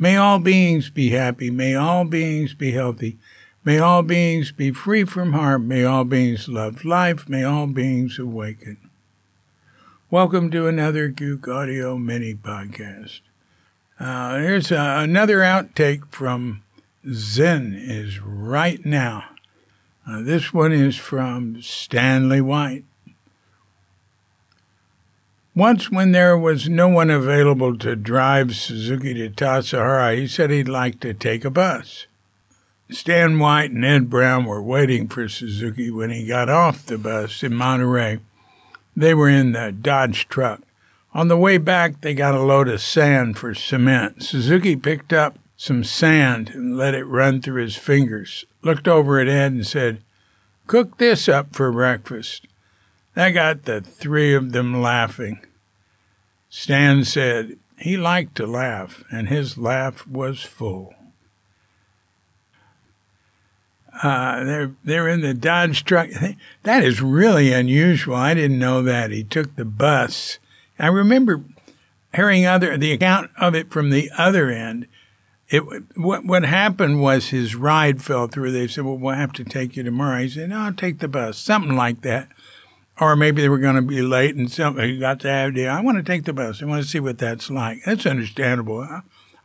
May all beings be happy. May all beings be healthy. May all beings be free from harm. May all beings love life. May all beings awaken. Welcome to another Cuke Audio mini podcast. Uh, here's uh, another outtake from Zen is right now. Uh, this one is from Stanley White. Once, when there was no one available to drive Suzuki to Tassajara, he said he'd like to take a bus. Stan White and Ed Brown were waiting for Suzuki when he got off the bus in Monterey. They were in the Dodge truck. On the way back, they got a load of sand for cement. Suzuki picked up some sand and let it run through his fingers, looked over at Ed and said, Cook this up for breakfast. That got the three of them laughing. Stan said he liked to laugh, and his laugh was full. Uh, they're they're in the Dodge truck. That is really unusual. I didn't know that. He took the bus. I remember hearing other the account of it from the other end. It what what happened was his ride fell through. They said, "Well, we'll have to take you tomorrow." He said, "No, I'll take the bus." Something like that or maybe they were going to be late and something. He got the idea, I want to take the bus. I want to see what that's like. That's understandable.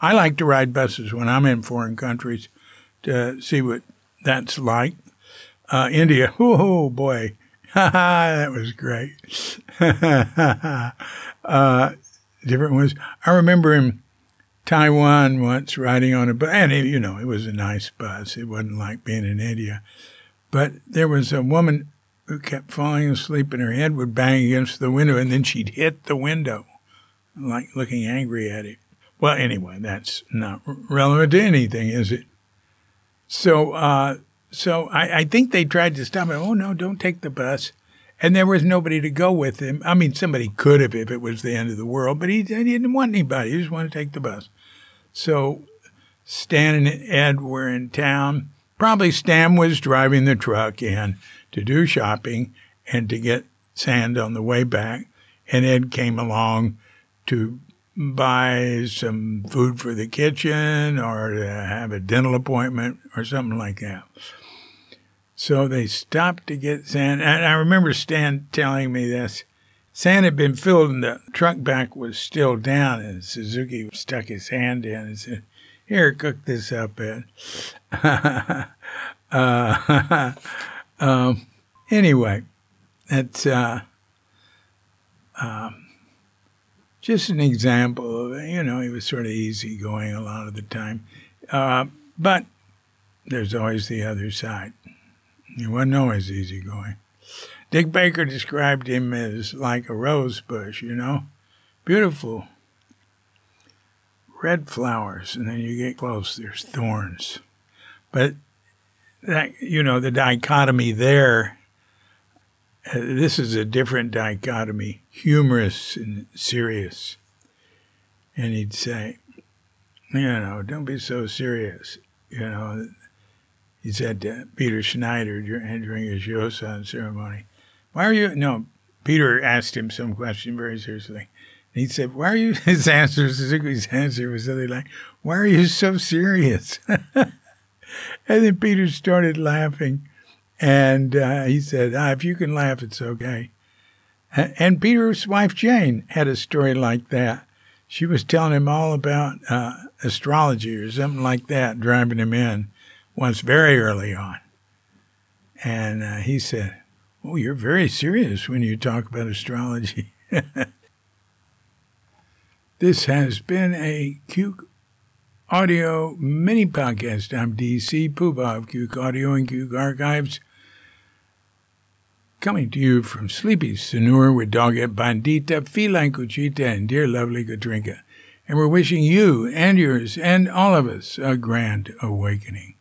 I like to ride buses when I'm in foreign countries to see what that's like. Uh, India, oh boy, that was great. uh, different ones. I remember in Taiwan once riding on a bus, and it, you know, it was a nice bus. It wasn't like being in India. But there was a woman who kept falling asleep and her head would bang against the window and then she'd hit the window, like looking angry at it. Well, anyway, that's not relevant to anything, is it? So, uh, so I, I think they tried to stop him. Oh no, don't take the bus. And there was nobody to go with him. I mean, somebody could have if it was the end of the world, but he, he didn't want anybody. He just wanted to take the bus. So Stan and Ed were in town. Probably Stan was driving the truck in to do shopping and to get sand on the way back. And Ed came along to buy some food for the kitchen or to have a dental appointment or something like that. So they stopped to get sand. And I remember Stan telling me this. Sand had been filled and the truck back was still down, and Suzuki stuck his hand in and said, Here, cook this up, Ed. uh, Um, anyway, that's uh, um, just an example of, you know, he was sort of easygoing a lot of the time. Uh, but there's always the other side. He wasn't always easygoing. Dick Baker described him as like a rose bush, you know, beautiful red flowers, and then you get close, there's thorns. But that you know the dichotomy there. Uh, this is a different dichotomy, humorous and serious. And he'd say, you know, don't be so serious. You know, he said to Peter Schneider during his Yosan ceremony, why are you, no, Peter asked him some question very seriously. And he said, why are you, his answer, Suzuki's answer was something like, why are you so serious? And then Peter started laughing. And uh, he said, ah, if you can laugh, it's okay. And Peter's wife, Jane, had a story like that. She was telling him all about uh, astrology or something like that, driving him in once very early on. And uh, he said, Oh, you're very serious when you talk about astrology. this has been a Cuke audio mini podcast. I'm DC Poobah of Cuke Audio and Cuke Archives, coming to you from sleepy Sanur with Dogget Bandita, Feline Cuchita, and dear lovely Katrinka. And we're wishing you and yours and all of us a grand awakening.